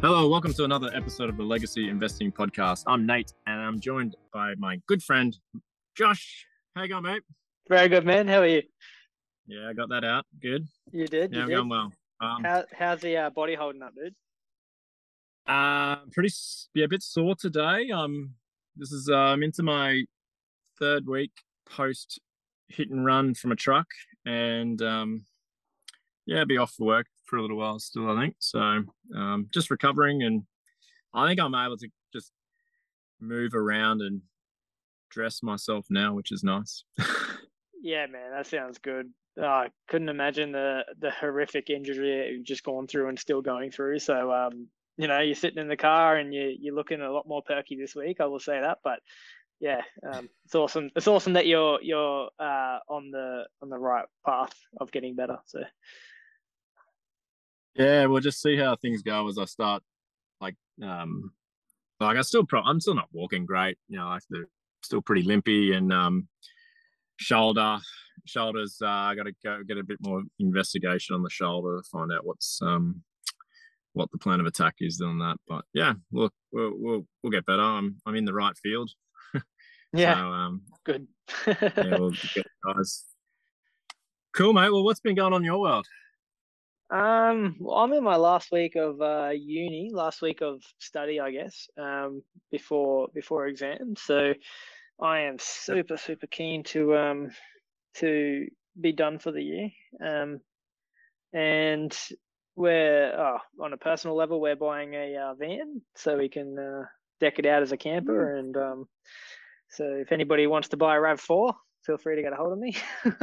Hello, welcome to another episode of the Legacy Investing Podcast. I'm Nate, and I'm joined by my good friend Josh. How you going, mate? Very good, man. How are you? Yeah, I got that out. Good. You did. Yeah, you I'm did. going well. Um, How, how's the uh, body holding up, dude? uh, pretty yeah, a bit sore today. Um, this is uh, I'm into my third week post hit and run from a truck, and um, yeah, be off for work for a little while still. I think so. Um, just recovering, and I think I'm able to just move around and dress myself now, which is nice. Yeah, man, that sounds good. Uh, I couldn't imagine the the horrific injury you've just gone through and still going through. So, um, you know, you're sitting in the car and you you're looking a lot more perky this week. I will say that. But yeah, um, it's awesome. It's awesome that you're you're uh, on the on the right path of getting better. So Yeah, we'll just see how things go as I start. Like, um, like I still, pro- I'm still not walking great. You know, like the still pretty limpy and um, shoulder, shoulders. Uh, I got to go get a bit more investigation on the shoulder to find out what's um, what the plan of attack is on that. But yeah, look, we'll we'll, we'll get better. I'm I'm in the right field. yeah, So, um, good. yeah, we'll get guys. Cool, mate. Well, what's been going on in your world? Um, I'm in my last week of uh, uni, last week of study, I guess, um, before before exams. So I am super super keen to um to be done for the year. Um, and we're oh, on a personal level, we're buying a uh, van so we can uh, deck it out as a camper. And um, so if anybody wants to buy a Rav Four, feel free to get a hold of me.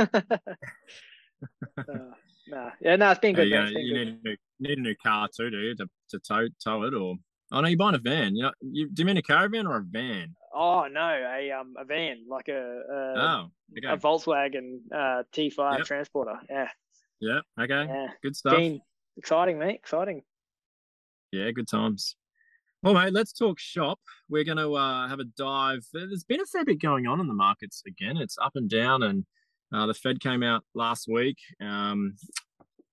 uh, nah, yeah, no, it's been good. been you good. need a new need a new car too, do you, to, to tow tow it or? Oh no, you're buying a van. You know, you do you mean a caravan or a van? Oh no, a um a van like a a, Oh, a. Volkswagen uh T5 Yep. transporter. Yeah, Yeah, okay. yeah. Good stuff. Keen. Exciting, mate. Exciting. Yeah, good times. Well, mate, let's talk shop. We're going to uh, have a dive. There's been a fair bit going on in the markets again. It's up and down, and uh, the Fed came out last week. Um,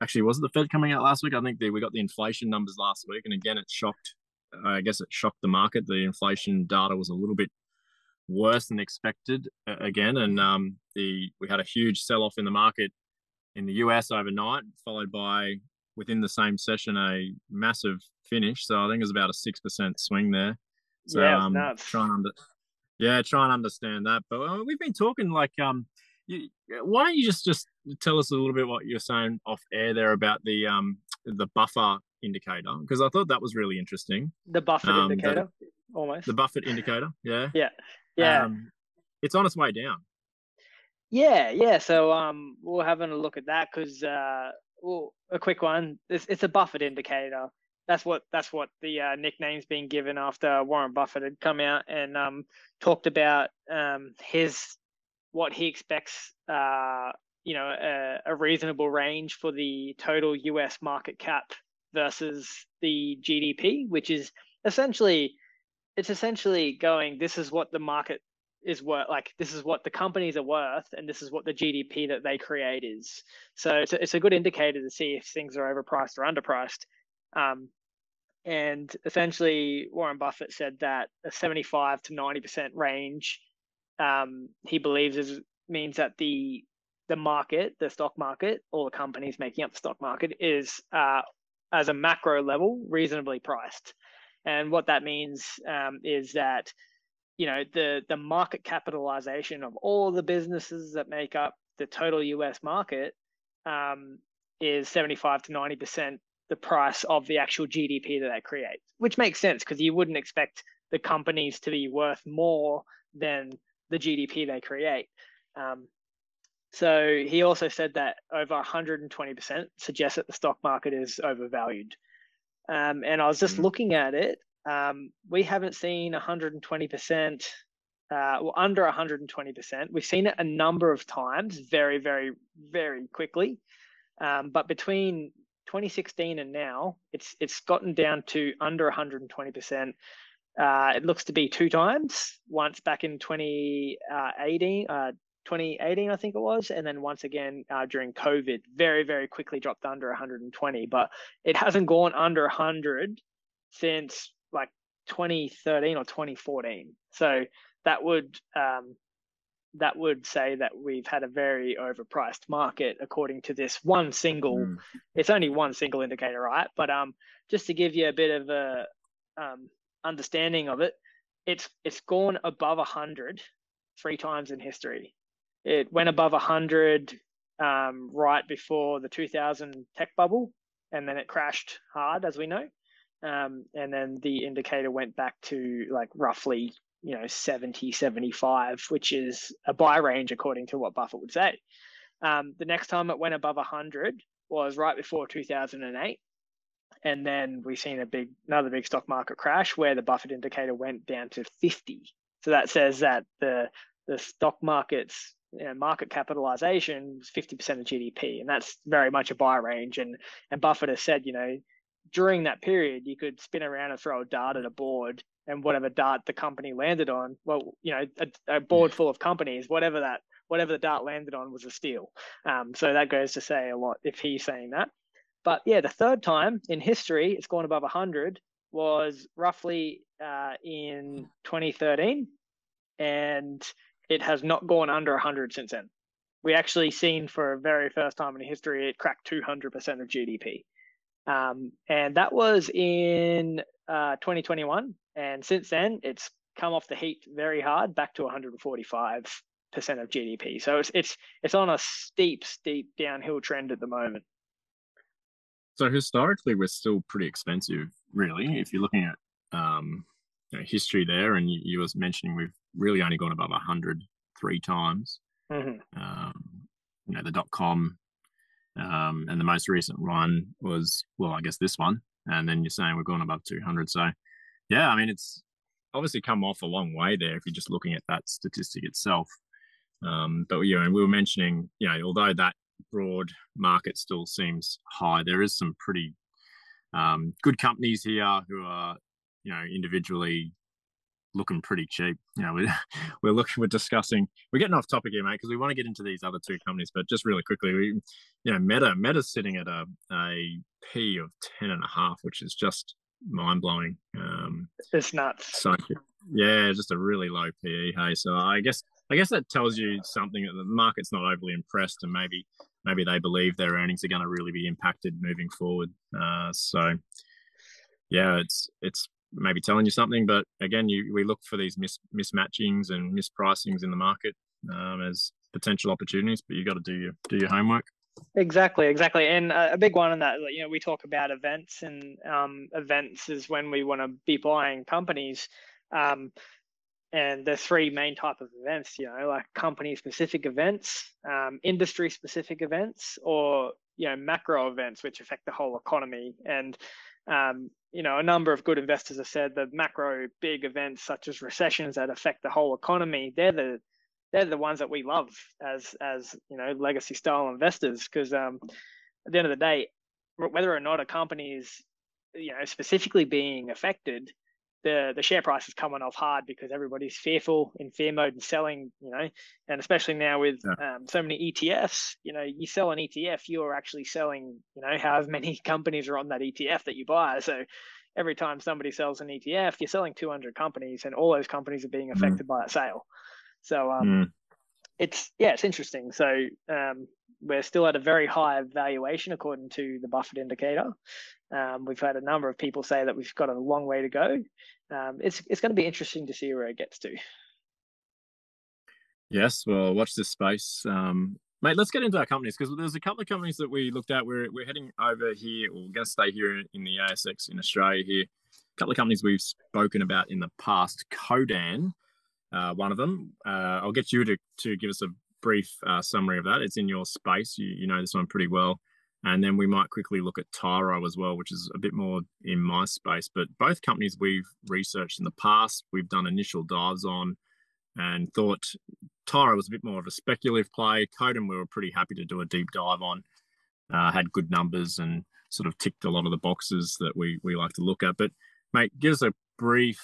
actually, was it the Fed coming out last week? I think the, we got the inflation numbers last week, and again, it shocked. I guess it shocked the market. The inflation data was a little bit worse than expected uh, again, and um, the we had a huge sell-off in the market in the US overnight, followed by within the same session a massive finish. So I think it was about a six percent swing there. So yeah, um, try and under, yeah, try and understand that. But uh, we've been talking like um, you, why don't you just just tell us a little bit what you're saying off air there about the um the Buffett indicator because I thought that was really interesting. The Buffett um, the- indicator, almost. The Buffett indicator, yeah, yeah, yeah, Um, it's on its way down. yeah, yeah. So um, we're having a look at that because uh, well, a quick one. It's it's a Buffett indicator. That's what that's what the uh, nickname's been given after Warren Buffett had come out and um talked about um his what he expects uh you know a, a reasonable range for the total US market cap versus the GDP, which is essentially it's essentially going this is what the market is worth like this is what the companies are worth and this is what the GDP that they create is. So it's a, it's a good indicator to see if things are overpriced or underpriced. Um, and essentially, Warren Buffett said that a 75 to 90% range, um, he believes is means that the the market, the stock market, all the companies making up the stock market, is uh, as a macro level reasonably priced. And what that means um, is that you know the the market capitalization of all the businesses that make up the total US market um, is 75 to 90 percent the price of the actual GDP that they create, which makes sense because you wouldn't expect the companies to be worth more than the GDP they create. Um, so he also said that over 120% suggests that the stock market is overvalued. Um, and I was just Mm. looking at it. Um, we haven't seen 120%, uh, well, under 120%. We've seen it a number of times, very, very, very quickly. Um, but between 2016 and now, it's it's gotten down to under 120%. Uh, it looks to be two times. Once back in 2018, uh, 2018, I think it was, and then once again uh, during COVID, very very quickly dropped under 120. But it hasn't gone under 100 since like 2013 or 2014. So that would um, that would say that we've had a very overpriced market according to this one single mm. it's only one single indicator right but um just to give you a bit of a um, understanding of it it's it's gone above 100 three times in history. It went above 100 um, right before the 2000 tech bubble and then it crashed hard as we know. Um, and then the indicator went back to like roughly you know 70 75 which is a buy range according to what buffett would say. Um, the next time it went above 100 was right before 2008 and then we've seen a big another big stock market crash where the buffett indicator went down to 50 so that says that the the stock market's you know, market capitalization is 50% of gdp and that's very much a buy range and and buffett has said you know during that period you could spin around and throw a dart at a board and whatever dart the company landed on, well, you know, a, a board full of companies, whatever that, whatever the dart landed on was a steal. Um, so that goes to say a lot if he's saying that. But yeah, the third time in history it's gone above 100 was roughly uh, in 2013, and it has not gone under 100 since then. We actually seen for a very first time in history it cracked 200% of GDP. Um, and that was in uh, 2021. And since then, it's come off the heat very hard, back to 145 percent of GDP. So it's it's it's on a steep, steep downhill trend at the moment. So historically, we're still pretty expensive, really. If you're looking at um, you know, history there, and you, you was mentioning we've really only gone above 100 three times. Mm-hmm. Um, you know, the dot com um, and the most recent one was, well, I guess this one. And then you're saying we're going above 200. So, yeah, I mean, it's obviously come off a long way there if you're just looking at that statistic itself. Um, but, you know, we were mentioning, you know, although that broad market still seems high, there is some pretty um, good companies here who are, you know, individually looking pretty cheap. You know, we're, we're looking, we're discussing, we're getting off topic here, mate, because we want to get into these other two companies. But just really quickly, we, you know, Meta, Meta's sitting at a, a P of 10 and a half, which is just mind blowing. Um, it's nuts. So, yeah, just a really low PE. Hey, so I guess, I guess that tells you something that the market's not overly impressed and maybe, maybe they believe their earnings are going to really be impacted moving forward. Uh, so, yeah, it's it's maybe telling you something. But again, you we look for these mis, mismatchings and mispricings in the market um, as potential opportunities, but you got to do your do your homework. Exactly, exactly, and a big one in that, you know, we talk about events, and um, events is when we want to be buying companies. Um, and there's three main type of events, you know, like company specific events, um, industry specific events, or you know, macro events which affect the whole economy. And um, you know, a number of good investors have said that macro big events such as recessions that affect the whole economy, they're the they're the ones that we love as as you know legacy style investors because um, at the end of the day, whether or not a company is you know specifically being affected, the the share price is coming off hard because everybody's fearful in fear mode and selling, you know, and especially now with yeah. um, so many ETFs, you know, you sell an ETF, you are actually selling, you know, however many companies are on that ETF that you buy. So every time somebody sells an ETF, you're selling 200 companies, and all those companies are being mm. affected mm. by that sale. So um, mm. it's yeah, it's interesting. So um, we're still at a very high valuation according to the Buffett indicator. Um, we've had a number of people say that we've got a long way to go. Um, it's it's going to be interesting to see where it gets to. Yes, well, watch this space, um, mate. Let's get into our companies because there's a couple of companies that we looked at. We're we're heading over here. We're going to stay here in the ASX in Australia. Here, a couple of companies we've spoken about in the past. Codan, uh, one of them. Uh, I'll get you to to give us a brief uh, summary of that. It's in your space. You, you know this one pretty well. And then we might quickly look at Tyro as well, which is a bit more in my space. But both companies we've researched in the past, we've done initial dives on and thought Tyro was a bit more of a speculative play. Codan, we were pretty happy to do a deep dive on. Uh, had good numbers and sort of ticked a lot of the boxes that we we like to look at. But mate, give us a brief,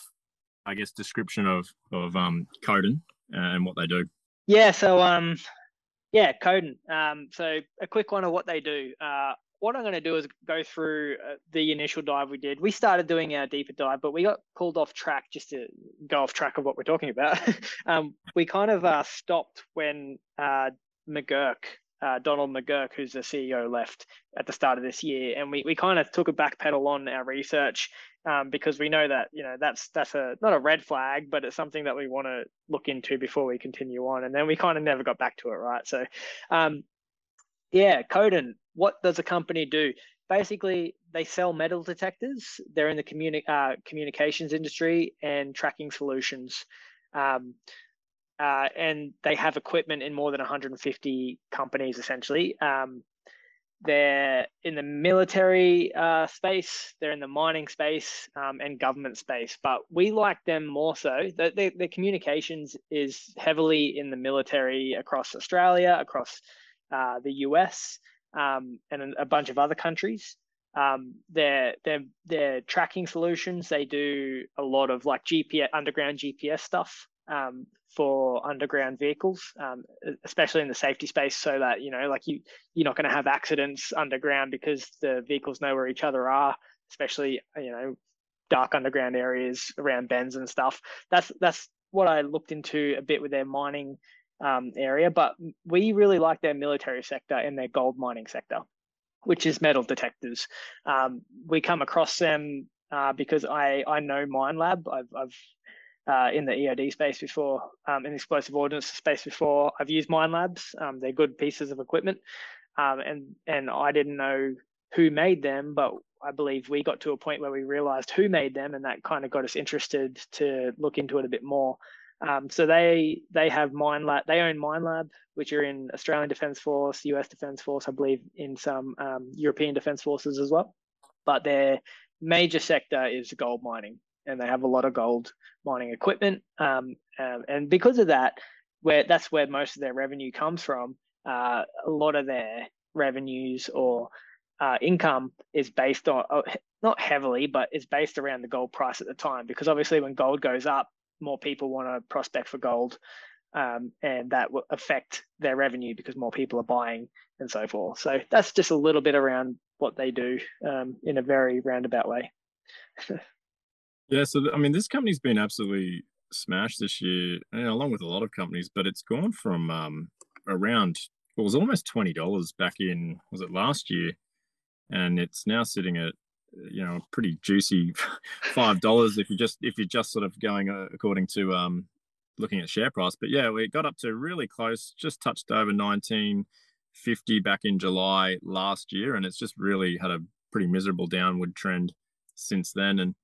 I guess, description of of um, Codan and what they do. Yeah, so um, yeah, Codan. Um, so a quick one of what they do. Uh, what I'm going to do is go through uh, the initial dive we did. We started doing our deeper dive, but we got pulled off track just to go off track of what we're talking about. um, we kind of uh, stopped when uh, McGurk, uh, Donald McGurk, who's the CEO, left at the start of this year, and we, we kind of took a back pedal on our research um, because we know that you know that's that's a not a red flag, but it's something that we want to look into before we continue on. And then we kind of never got back to it, right? So, um, yeah, Codan, what does a company do? Basically, they sell metal detectors. They're in the communi- uh, communications industry and tracking solutions. Um, uh, and they have equipment in more than 150 companies essentially. Um, they're in the military uh, space, they're in the mining space, um, and government space. But we like them more so. The, the, communications is heavily in the military across Australia, across uh, the US, um, and a bunch of other countries. Um, their their their tracking solutions. They do a lot of like GPS underground GPS stuff um, for underground vehicles, um, especially in the safety space, so that you know like you you're not going to have accidents underground because the vehicles know where each other are, especially you know dark underground areas around bends and stuff. That's that's what I looked into a bit with their mining um, area, but we really like their military sector and their gold mining sector, which is metal detectors. Um, we come across them uh, because I I know Minelab. I've I've uh, in the EOD space before, um, in the explosive ordnance space before. I've used Minelabs. Um, they're good pieces of equipment, um, and and I didn't know who made them, but I believe we got to a point where we realized who made them, and that kind of got us interested to look into it a bit more. Um, so they they have Minelab. They own Minelab, which are in Australian Defence Force, US Defence Force, I believe, in some um, European Defence Forces as well. But their major sector is gold mining, and they have a lot of gold mining equipment. Um, um and because of that, where that's where most of their revenue comes from. Uh, a lot of their revenues or uh, income is based on uh, not heavily, but it's based around the gold price at the time. Because obviously, when gold goes up, more people want to prospect for gold, um, and that will affect their revenue because more people are buying and so forth. So that's just a little bit around what they do um, in a very roundabout way. yeah, so I mean, this company's been absolutely smashed this year, along with a lot of companies, but it's gone from um, around well, it was almost twenty dollars back in was it last year, and it's now sitting at you know pretty juicy five dollars if you just if you're just sort of going uh, according to um looking at share price. But yeah we got up to really close just touched over 1950 back in july last year and it's just really had a pretty miserable downward trend since then. And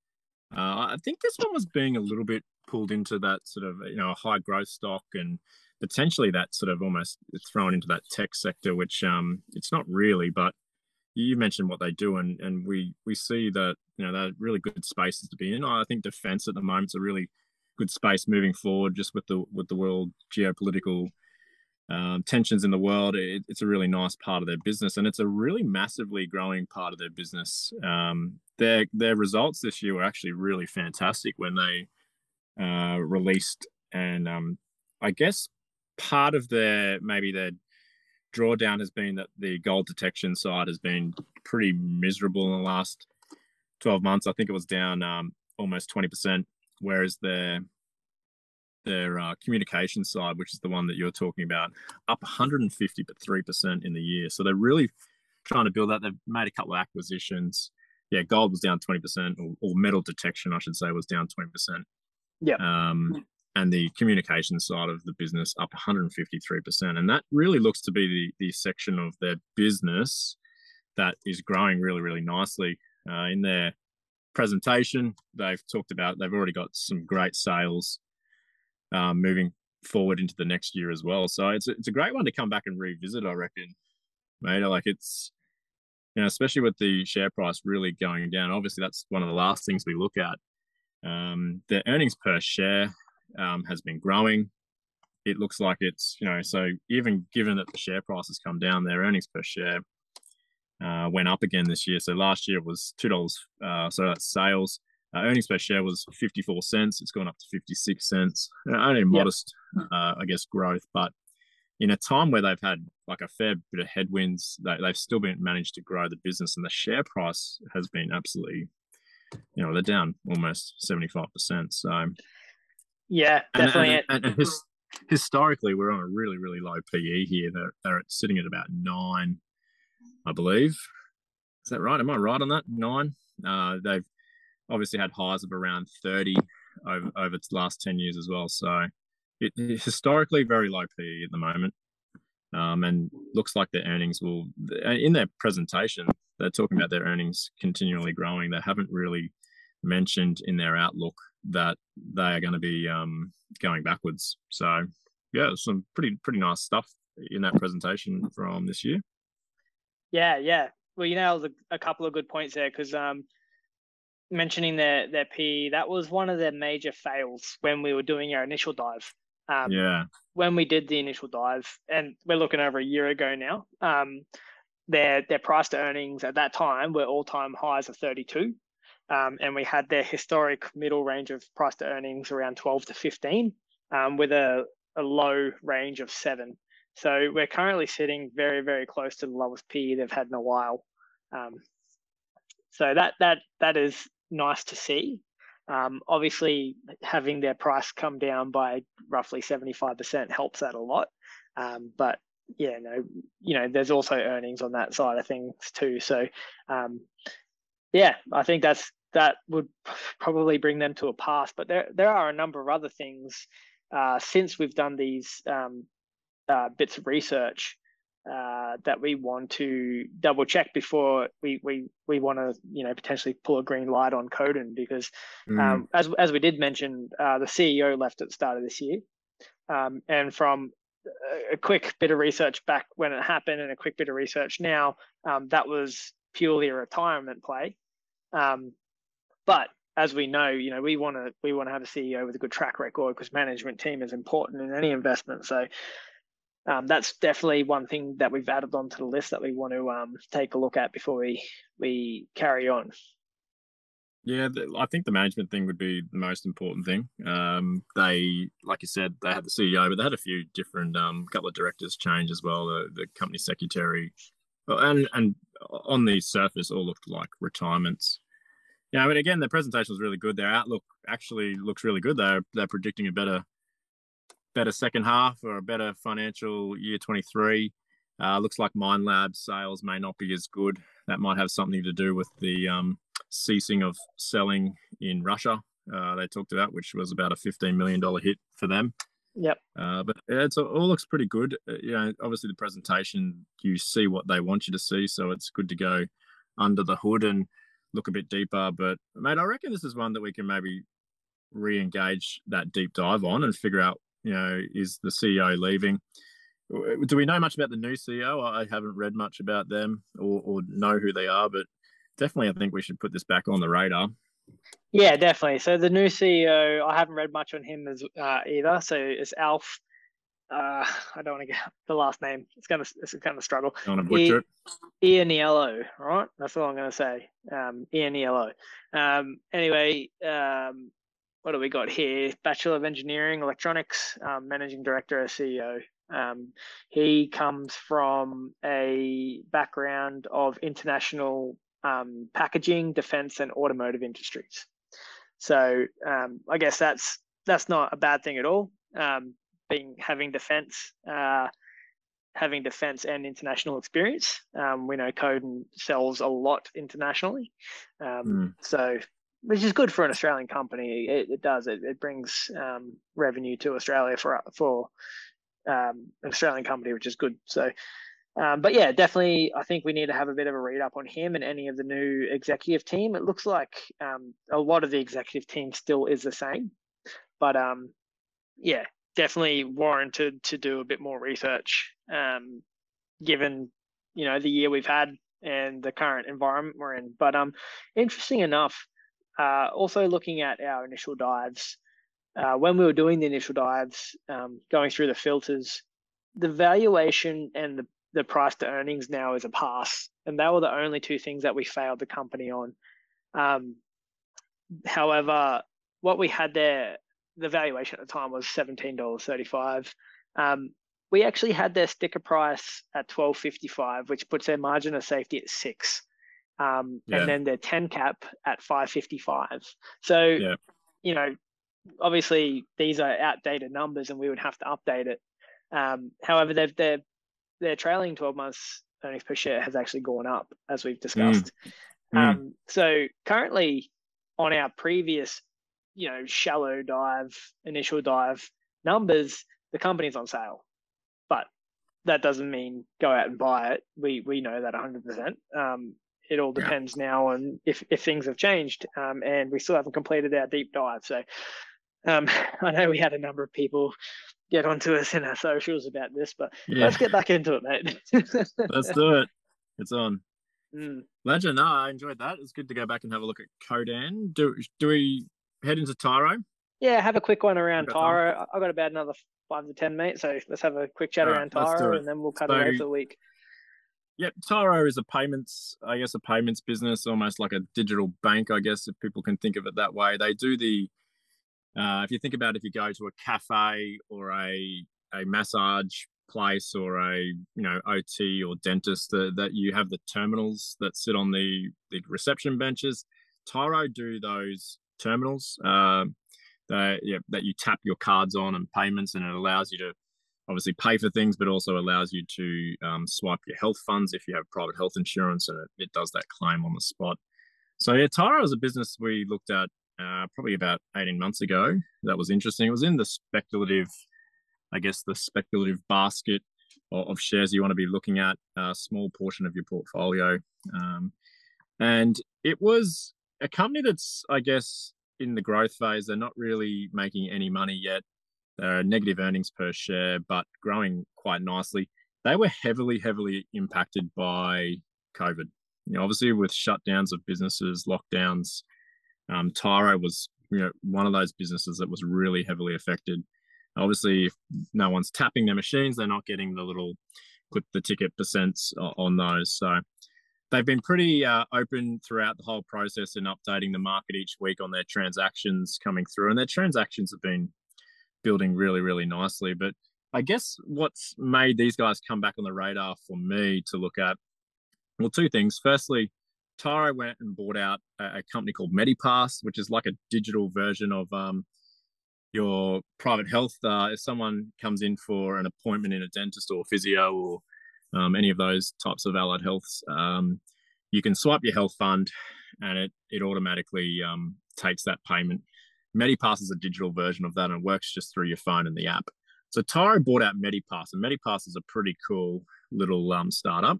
uh, i think this one was being a little bit pulled into that sort of you know high growth stock and potentially that sort of almost thrown into that tech sector which um it's not really but you mentioned what they do, and and we we see that you know they're really good spaces to be in. I think defense at the moment is a really good space moving forward, just with the with the world geopolitical um, tensions in the world. It, it's a really nice part of their business, and it's a really massively growing part of their business. Um, their their results this year were actually really fantastic when they uh, released, and um, I guess part of their maybe their drawdown has been that the gold detection side has been pretty miserable in the last 12 months. I think it was down um, almost 20%, whereas their their uh, communication side, which is the one that you're talking about, up 150 but 3% in the year. So they're really trying to build that. They've made a couple of acquisitions. Yeah, gold was down 20%, or, or metal detection, I should say, was down 20%. Yeah. Um, and the communication side of the business up 153%. And that really looks to be the, the section of their business that is growing really, really nicely. Uh, in their presentation, they've talked about they've already got some great sales um, moving forward into the next year as well. So it's a, it's a great one to come back and revisit, I reckon, mate. Like it's, you know, especially with the share price really going down. Obviously, that's one of the last things we look at. Um, the earnings per share um, has been growing. It looks like it's, you know, so even given that the share price has come down, their earnings per share uh, went up again this year. So last year was $2. Uh, so that's sales. Uh, earnings per share was 54 cents. It's gone up to 56 cents. Uh, only modest, yep. uh, I guess, growth, but in a time where they've had like a fair bit of headwinds, they, they've still been managed to grow the business, and the share price has been absolutely, you know, they're down almost seventy five percent. So, yeah, definitely. And, and, and his, historically, we're on a really really low PE here. They're they're sitting at about nine, I believe. Is that right? Am I right on that? Nine. Uh, they've obviously had highs of around thirty over over the last ten years as well. So it, historically very low PE at the moment. Um, and looks like their earnings will, in their presentation, they're talking about their earnings continually growing. They haven't really mentioned in their outlook that they are going to be um, going backwards. So, yeah, some pretty pretty nice stuff in that presentation from this year. Yeah, yeah. Well, you nailed a, a couple of good points there because um, mentioning their their PE, that was one of their major fails when we were doing our initial dive. Um, yeah. When we did the initial dive, and we're looking over a year ago now, um, their their price to earnings at that time were all time highs of 32. Um, and we had their historic middle range of price to earnings around 12 to 15, um, with a, a low range of seven. So we're currently sitting very, very close to the lowest PE they've had in a while. Um, so that that that is nice to see. Um, obviously, having their price come down by roughly 75% helps that a lot. Um, but yeah, no, you know, there's also earnings on that side of things too. So, um, yeah, I think that's that would probably bring them to a pass. But there there are a number of other things uh, since we've done these um, uh, bits of research uh, that we want to double check before we we we want to you know potentially pull a green light on Codan because mm. um, as as we did mention uh, the CEO left at the start of this year. Um, and from a quick bit of research back when it happened and a quick bit of research now um, that was purely a retirement play. Um, but as we know you know we want to we want to have a CEO with a good track record because management team is important in any investment. So um, that's definitely one thing that we've added onto the list that we want to um, take a look at before we we carry on. Yeah, I think the management thing would be the most important thing. Um, they, like you said, they had the CEO, but they had a few different, um, couple of directors change as well. The, the company secretary, and and on the surface, all looked like retirements. Yeah, I mean, again, the presentation was really good. Their outlook actually looks really good. They're they're predicting a better better second half or a better financial year 23. Uh, looks like Minelab sales may not be as good. That might have something to do with the um, ceasing of selling in Russia. Uh, they talked about, which was about a $15 million hit for them. Yep. Uh, but it all looks pretty good. Uh, you know, obviously the presentation, you see what they want you to see, so it's good to go under the hood and look a bit deeper. But mate, I reckon this is one that we can maybe re-engage that deep dive on and figure out you know, is the CEO leaving? Do we know much about the new CEO? I haven't read much about them or, or know who they are, but definitely I think we should put this back on the radar. Yeah, definitely. So the new CEO, I haven't read much on him as uh, either. So it's Alf. Uh, I don't want to get the last name. It's gonna it's kind of struggle. You want to butcher e- Ianniello, right? That's all I'm gonna say. Um, Ianniello. Um, anyway, um, what do we got here? Bachelor of Engineering, Electronics, um, Managing Director, CEO. Um, he comes from a background of international um, packaging, defense, and automotive industries. So um, I guess that's that's not a bad thing at all. Um, being having defense, uh, having defense and international experience. Um, we know Codan sells a lot internationally, mm. so which is good for an Australian company. It, it does. It, it brings um, revenue to Australia for for um, an Australian company, which is good. So, um, but yeah, definitely, I think we need to have a bit of a read up on him and any of the new executive team. It looks like um, a lot of the executive team still is the same, but um, yeah, definitely warranted to do a bit more research, um, given you know the year we've had and the current environment we're in. But um, interesting enough uh, also looking at our initial dives, uh, when we were doing the initial dives, um, going through the filters, the valuation and the, the price to earnings now is a pass. And they were the only two things that we failed the company on. Um, however, what we had there, the valuation at the time was $17.35. Um, we actually had their sticker price at twelve fifty five, which puts their margin of safety at six, um, yeah. and then their ten cap at five fifty five. So, yeah. you know, obviously these are outdated numbers, and we would have to update it. Um, however, they've their their trailing twelve months earnings per share has actually gone up, as we've discussed. Mm. Um, mm. So currently, on our previous, you know, shallow dive, initial dive numbers, the company's on sale. But that doesn't mean go out and buy it. We we know that 100%. Um, it all depends yeah. now on if, if things have changed. Um, and we still haven't completed our deep dive. So um, I know we had a number of people get onto us in our socials about this, but yeah. let's get back into it, mate. let's do it. It's on. Mm. Legend. No, I enjoyed that. It's good to go back and have a look at Codan. Do do we head into Tyro? Yeah, have a quick one around Tyro. I've got about another five to ten, mate. So let's have a quick chat All around right, Tyro, and then we'll cut so, away for the week. Yep, Tyro is a payments, I guess, a payments business, almost like a digital bank, I guess, if people can think of it that way. They do the, uh, if you think about if you go to a cafe or a a massage place or a you know OT or dentist that, that you have the terminals that sit on the the reception benches. Tyro do those terminals uh, that yeah, that you tap your cards on and payments, and it allows you to obviously pay for things, but also allows you to um, swipe your health funds if you have private health insurance, and it, it does that claim on the spot. So yeah, Tyro is a business we looked at uh, probably about 18 months ago. That was interesting. It was in the speculative I guess, the speculative basket of, of shares you want to be looking at, a small portion of your portfolio. Um, and it was a company that's, I guess, in the growth phase. They're not really making any money yet. They're negative earnings per share, but growing quite nicely. They were heavily, heavily impacted by COVID. You know, obviously with shutdowns of businesses, lockdowns, um, Tyro was you know one of those businesses that was really heavily affected. Obviously, if no one's tapping their machines, they're not getting the little clip the ticket percents on those. So they've been pretty uh, open throughout the whole process in updating the market each week on their transactions coming through, and their transactions have been building really, really nicely. But I guess what's made these guys come back on the radar for me to look at, well, two things. Firstly, Tyro went and bought out a, company called Medipass, which is like a digital version of um, your private health. Uh, if someone comes in for an appointment in a dentist or physio or um, any of those types of allied healths, um, you can swipe your health fund and it it automatically um, takes that payment. Medipass is a digital version of that and works just through your phone and the app. So Tyro bought out Medipass, and Medipass is a pretty cool little um, startup.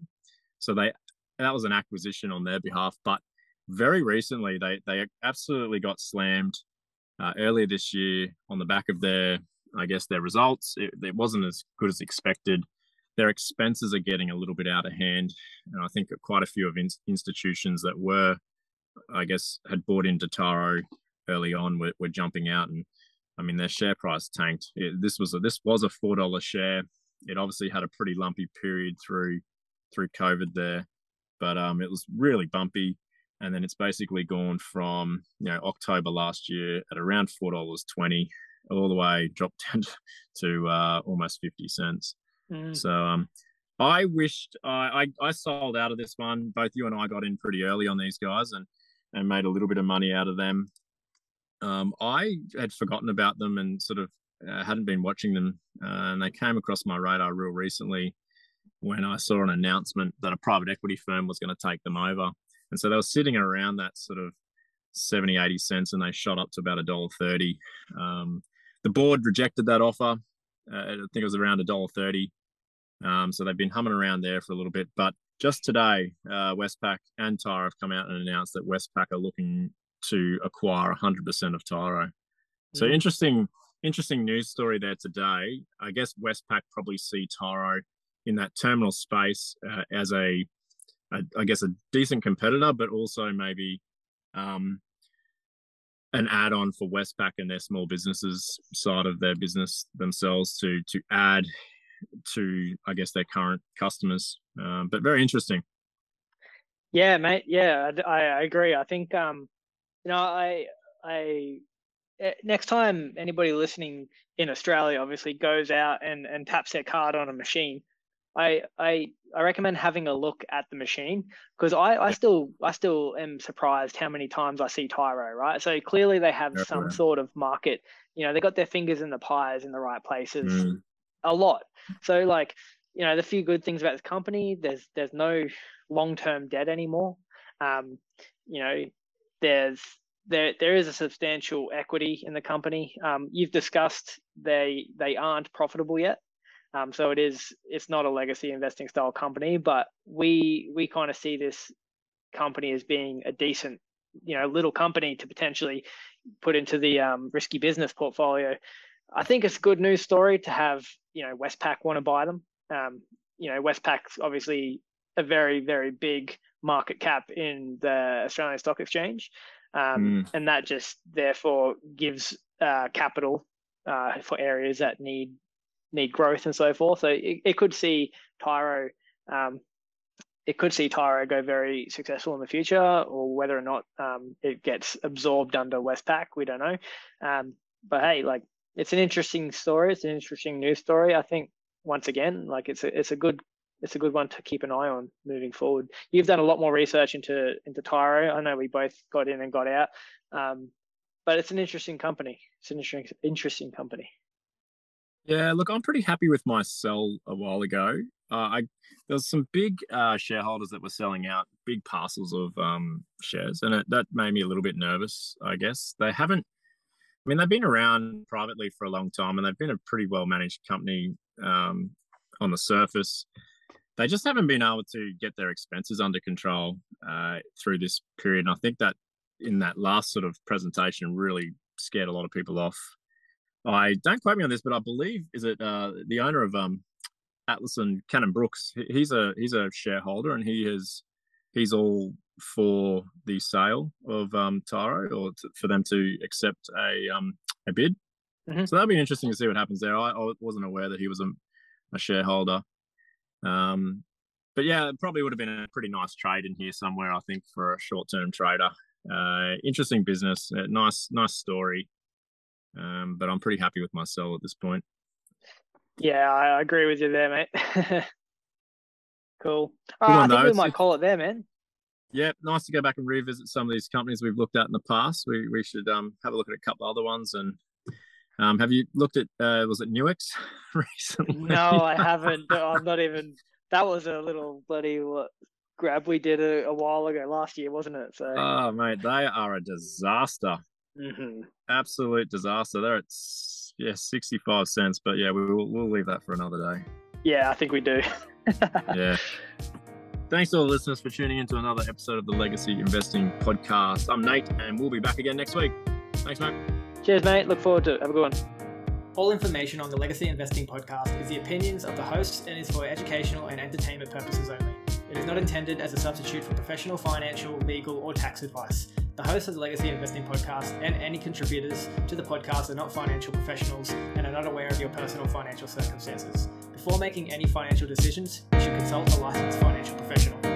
So they that was an acquisition on their behalf, but very recently they they absolutely got slammed uh, earlier this year on the back of their, I guess, their results. It, it, wasn't as good as expected. Their expenses are getting a little bit out of hand. And I think quite a few of in- institutions that were, I guess, had bought into Tyro early on were, were jumping out. And I mean, their share price tanked. It, this was a, this was a $4 share. It obviously had a pretty lumpy period through through COVID there, but um, it was really bumpy and then it's basically gone from you know October last year at around four dollars twenty, all the way dropped down to uh, almost fifty cents. Mm. So um, I wished I, I I sold out of this one. Both you and I got in pretty early on these guys and and made a little bit of money out of them. Um, I had forgotten about them and sort of uh, hadn't been watching them, uh, and they came across my radar real recently when I saw an announcement that a private equity firm was going to take them over. And so they were sitting around that sort of 70, 80 cents and they shot up to about a dollar 30. Um, the board rejected that offer. Uh, I think it was around a dollar 30. Um, so they've been humming around there for a little bit. But just today, uh, Westpac and Tyro have come out and announced that Westpac are looking to acquire 100% of Tyro. So mm. interesting, interesting news story there today. I guess Westpac probably see Tyro in that terminal space uh, as a a, I guess a decent competitor, but also maybe um, an add-on for Westpac and their small businesses side of their business themselves to to add to I guess their current customers. Um, but very interesting. Yeah, mate. Yeah, I, I agree. I think um, you know I I eh, next time anybody listening in Australia obviously goes out and, and taps their card on a machine, I I I recommend having a look at the machine because I, I still I still am surprised how many times I see Tyro, right? So clearly they have some sort of market, you know, they got their fingers in the pies in the right places mm. a lot. So like, you know, the few good things about this company, there's there's no long-term debt anymore. Um, you know, there's there there is a substantial equity in the company. Um, you've discussed they they aren't profitable yet. Um, so it is it's not a legacy investing style company, but we we kind of see this company as being a decent, you know, little company to potentially put into the um, risky business portfolio. I think it's a good news story to have, you know, Westpac want to buy them. Um, you know, Westpac's obviously a very, very big market cap in the Australian Stock Exchange. Um, mm. And that just therefore gives uh, capital uh, for areas that need need growth and so forth. So it, it could see Tyro, um, it could see Tyro go very successful in the future, or whether or not um, it gets absorbed under Westpac, we don't know. Um, but hey, like it's an interesting story. It's an interesting news story. I think once again, like it's a it's a good it's a good one to keep an eye on moving forward. You've done a lot more research into into Tyro. I know we both got in and got out, um, but it's an interesting company. It's an interesting interesting company. Yeah, look, I'm pretty happy with my sell a while ago. Uh, I there was some big uh, shareholders that were selling out big parcels of um, shares, and it, that made me a little bit nervous. I guess they haven't. I mean, they've been around privately for a long time, and they've been a pretty well managed company um, on the surface. They just haven't been able to get their expenses under control uh, through this period, and I think that in that last sort of presentation really scared a lot of people off. I don't quote me on this, but I believe is it uh, the owner of um, Atlassian Cannon Brooks. He's a he's a shareholder, and he has he's all for the sale of um, Tyro or to, for them to accept a um, a bid. Mm-hmm. So that'd be interesting to see what happens there. I, I wasn't aware that he was a, a shareholder. Um, but yeah, it probably would have been a pretty nice trade in here somewhere. I think for a short term trader. Uh, interesting business, uh, nice nice story. Um, but I'm pretty happy with my sell at this point. Yeah, I agree with you there, mate. cool. All right, I think we might call it there, man. Yeah, nice to go back and revisit some of these companies we've looked at in the past. We we should um, have a look at a couple other ones. And um, have you looked at uh, was it Nuix recently? No, I haven't. I'm not even. That was a little bloody what grab we did a, a while ago last year, wasn't it? So. Oh mate, they are a disaster. Mm-hmm. Absolute disaster. They're at yeah sixty five cents, but yeah, we will we'll leave that for another day. Yeah, I think we do. yeah. Thanks to all the listeners for tuning in to another episode of the Legacy Investing Podcast. I'm Nate, and we'll be back again next week. Thanks, mate. Cheers, mate. Look forward to it. Have a good one. All information on the Legacy Investing Podcast is the opinions of the hosts and is for educational and entertainment purposes only. It is not intended as a substitute for professional financial, legal, or tax advice. The hosts of the Legacy Investing Podcast and any contributors to the podcast are not financial professionals and are not aware of your personal financial circumstances. Before making any financial decisions, you should consult a licensed financial professional.